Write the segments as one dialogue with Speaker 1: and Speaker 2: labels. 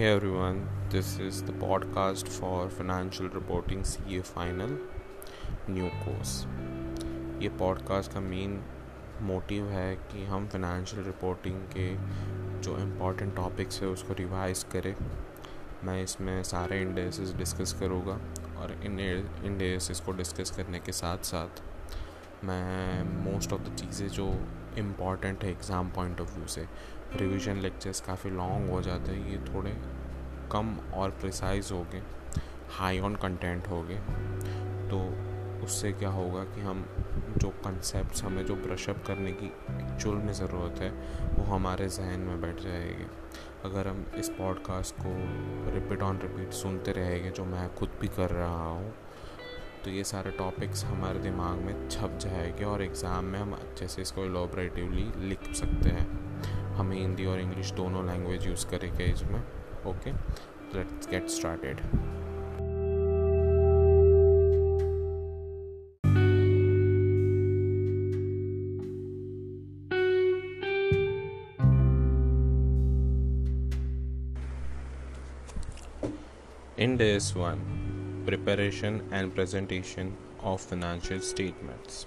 Speaker 1: Hey everyone, this is the podcast for Financial Reporting CA Final new course ये podcast का main motive है कि हम financial reporting के जो इम्पोर्टेंट टॉपिक्स है उसको रिवाइज करें। मैं इसमें सारे इंडेसिस डिस्कस करूँगा और इन इंडेसिस को डिस्कस करने के साथ साथ मैं मोस्ट ऑफ़ द चीज़ें जो इंपॉर्टेंट है एग्ज़ाम पॉइंट ऑफ़ व्यू से रिवीजन लेक्चर्स काफ़ी लॉन्ग हो जाते हैं, ये थोड़े कम और प्रिसाइज हो गए हाई ऑन कंटेंट हो गए। तो उससे क्या होगा कि हम जो कंसेप्ट हमें जो ब्रशअप करने की एक्चुअल में ज़रूरत है, वो हमारे जहन में बैठ जाएगी। अगर हम इस पॉडकास्ट को रिपीट ऑन रिपीट सुनते रहेंगे, जो मैं खुद भी कर रहा हूँ तो ये सारे टॉपिक्स हमारे दिमाग में छप जाएँगे और एग्ज़ाम में हम अच्छे से इसको एलोबरेटिवली लिख सकते हैं। हमें हिंदी और इंग्लिश दोनों लैंग्वेज यूज़ करेंगे इसमें okay let's get started Index 1 Preparation and Presentation of Financial Statements.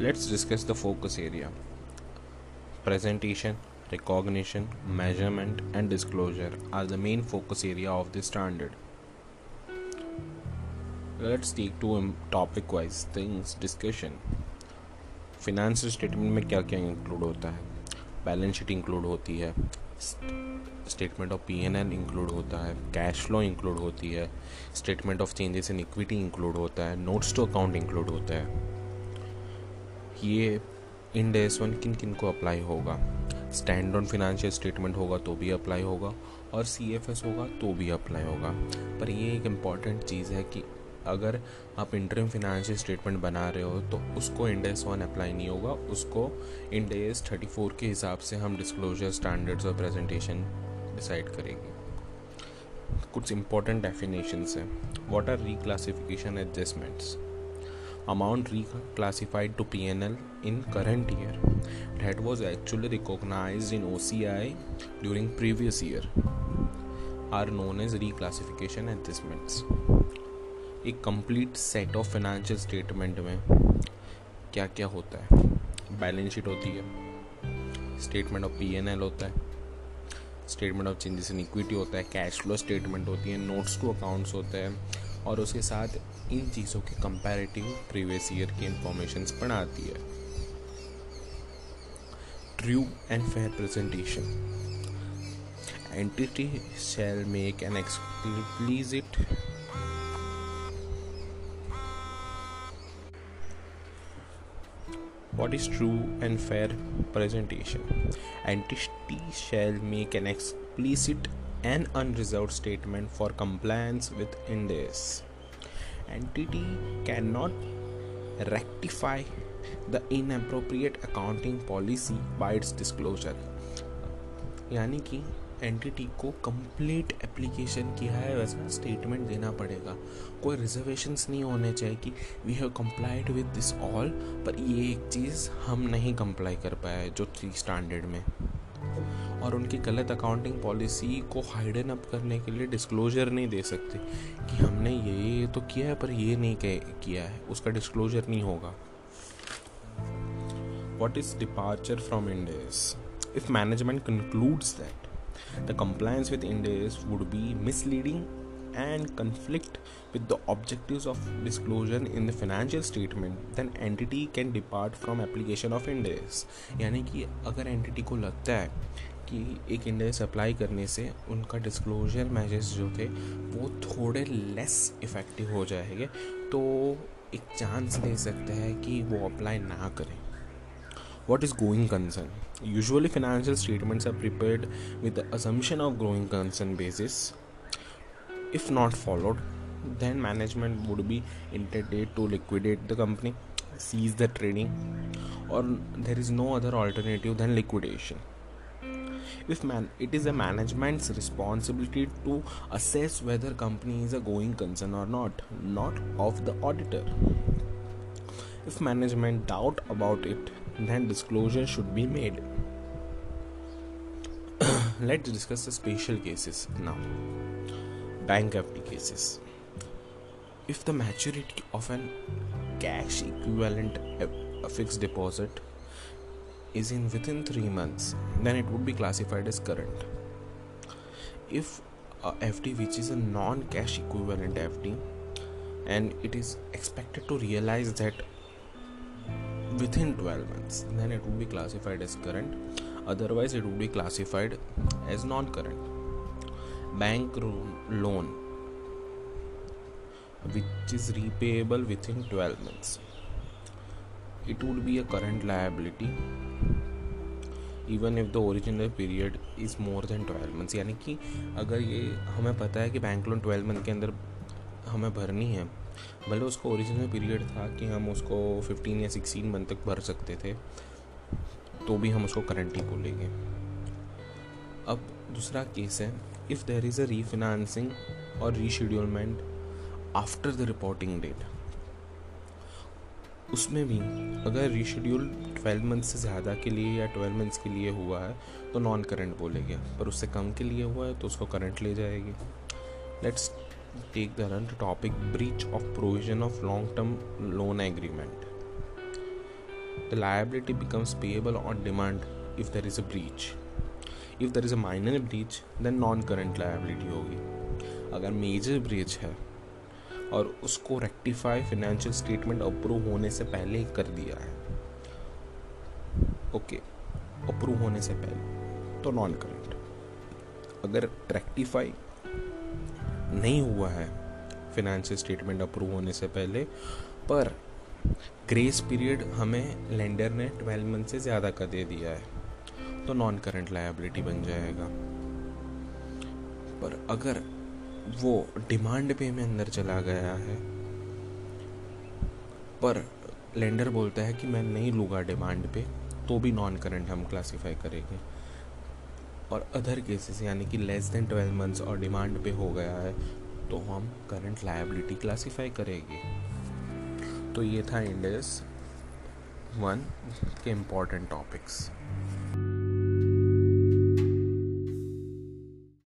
Speaker 1: Let's discuss the focus area. Presentation, recognition, measurement, and disclosure are the main focus area of this standard. Let's take two topic wise things discussion. Financial statement में क्या क्या include होता है balance sheet include होती है statement of P N L include होता है cash flow include होती है statement of changes in equity include होता है नोट्स टू अकाउंट इंक्लूड होता है ये इन डेस वन किन किन को अप्लाई होगा? स्टैंड ऑन फिनेंशियल स्टेटमेंट होगा तो भी अप्लाई होगा और सी एफ़ एस होगा तो भी अप्लाई होगा। पर ये एक इंपॉर्टेंट चीज़ है कि अगर आप इंटरम फिनेंशियल स्टेटमेंट बना रहे हो तो उसको इंडेस वन अप्लाई नहीं होगा। उसको इंडेस थर्टी फोर के हिसाब से हम डिस्क्लोजर स्टैंडर्ड्स और प्रेजेंटेशन डिसाइड करेंगे। कुछ इंपॉर्टेंट डेफिनेशंस हैं। What are reclassification adjustments amount reclassified to PNL in current year that was actually recognized in OCI during previous year are known as reclassification adjustments एक complete set of financial statement में क्या क्या होता है balance sheet होती है statement of P होता है statement of changes in equity होता है कैश फ्लो स्टेटमेंट होती है नोट्स टू अकाउंट्स होते हैं और उसके साथ इन चीज़ों के कंपैरेटिव प्रीवियस ईयर की इंफॉर्मेशन पढ़ाती है true and fair presentation entity shall make an explicit what is true and fair presentation. Entity shall make an explicit and unreserved statement for compliance with Ind Entity cannot rectify the inappropriate accounting policy by its disclosure. यानी कि entity को complete application किया है वैसा statement देना पड़ेगा कोई reservations नहीं होने चाहिए कि we have complied with this all पर ये एक चीज़ हम नहीं कंप्लाई कर पाए जो थ्री स्टैंडर्ड में और उनकी गलत अकाउंटिंग पॉलिसी को हाइडन अप करने के लिए डिस्क्लोजर नहीं दे सकते कि हमने ये तो किया है, पर ये नहीं किया है। उसका डिस्क्लोजर नहीं होगा। What is departure from Ind AS if management concludes that the compliance with Ind would be misleading and conflict with the objectives of disclosure in the financial statement then entity can depart from application of Ind यानी कि अगर entity को लगता है कि एक इंडेस apply करने से उनका डिस्क्लोजर मेजर्स जो थे वो थोड़े लेस इफ़ेक्टिव हो जाएँगे तो एक चांस ले सकते हैं कि वो अप्लाई ना करें What is going concern? Usually, financial statements are prepared with the assumption of growing concern basis. If not followed, then management would be intended to liquidate the company, cease the trading, or there is no other alternative than liquidation. If man, it is a management's responsibility to assess whether company is a going concern or not, not of the auditor. If management doubt about it, then disclosure should be made. let's discuss the special cases now bank FD cases if the maturity of an cash equivalent a fixed deposit is in within 3 months then it would be classified as current. If a FD which is a non cash equivalent FD and it is expected to realize that within 12 months then it would be classified as current. Otherwise it would be classified as non current bank loan, which is repayable within 12 months. It would be a current liability even if the original period is more than twelve months यानी कि अगर ये हमें पता है कि bank loan twelve month के अंदर हमें भरनी है, भले उसका ओरिजिनल पीरियड था कि हम उसको फिफ्टीन या सिक्सटीन मंथ तक भर सकते थे तो भी हम उसको करंट ही बोलेंगे अब दूसरा केस है if there is a refinancing और reschedulement after the reporting date उसमें भी अगर रीशेड्यूल ट्वेल्व मंथ से ज़्यादा के लिए या ट्वेल्व मंथ्स के लिए हुआ है तो नॉन करंट बोलेंगे। पर उससे कम के लिए हुआ है तो उसको करंट ले जाएगी। Let's take the run topic, breach of provision of long term loan agreement. The liability becomes payable on demand if there is a breach. If there is a minor breach then non current liability होगी। अगर major breach है और उसको rectify financial statement approve होने से पहले ही कर दिया है ओके okay, अप्रूव होने से पहले तो नॉन करंट अगर रेक्टिफाई नहीं हुआ है फिनेंशियल स्टेटमेंट अप्रूव होने से पहले पर ग्रेस पीरियड हमें लेंडर ने ट्वेल्व मंथ से ज़्यादा का दे दिया है। तो नॉन करेंट लाइबिलिटी बन जाएगा। पर अगर वो डिमांड पे में अंदर चला गया है, पर लेंडर बोलता है कि मैं नहीं लूँगा डिमांड पे तो भी नॉन करंट हम क्लासिफाई करेंगे। और अदर केसेस यानी कि लेस देन ट्वेल्व मंथ्स और डिमांड पे हो गया है तो हम करंट लाइबिलिटी क्लासीफाई करेंगे। तो ये था इंडेस वन के इंपॉर्टेंट टॉपिक्स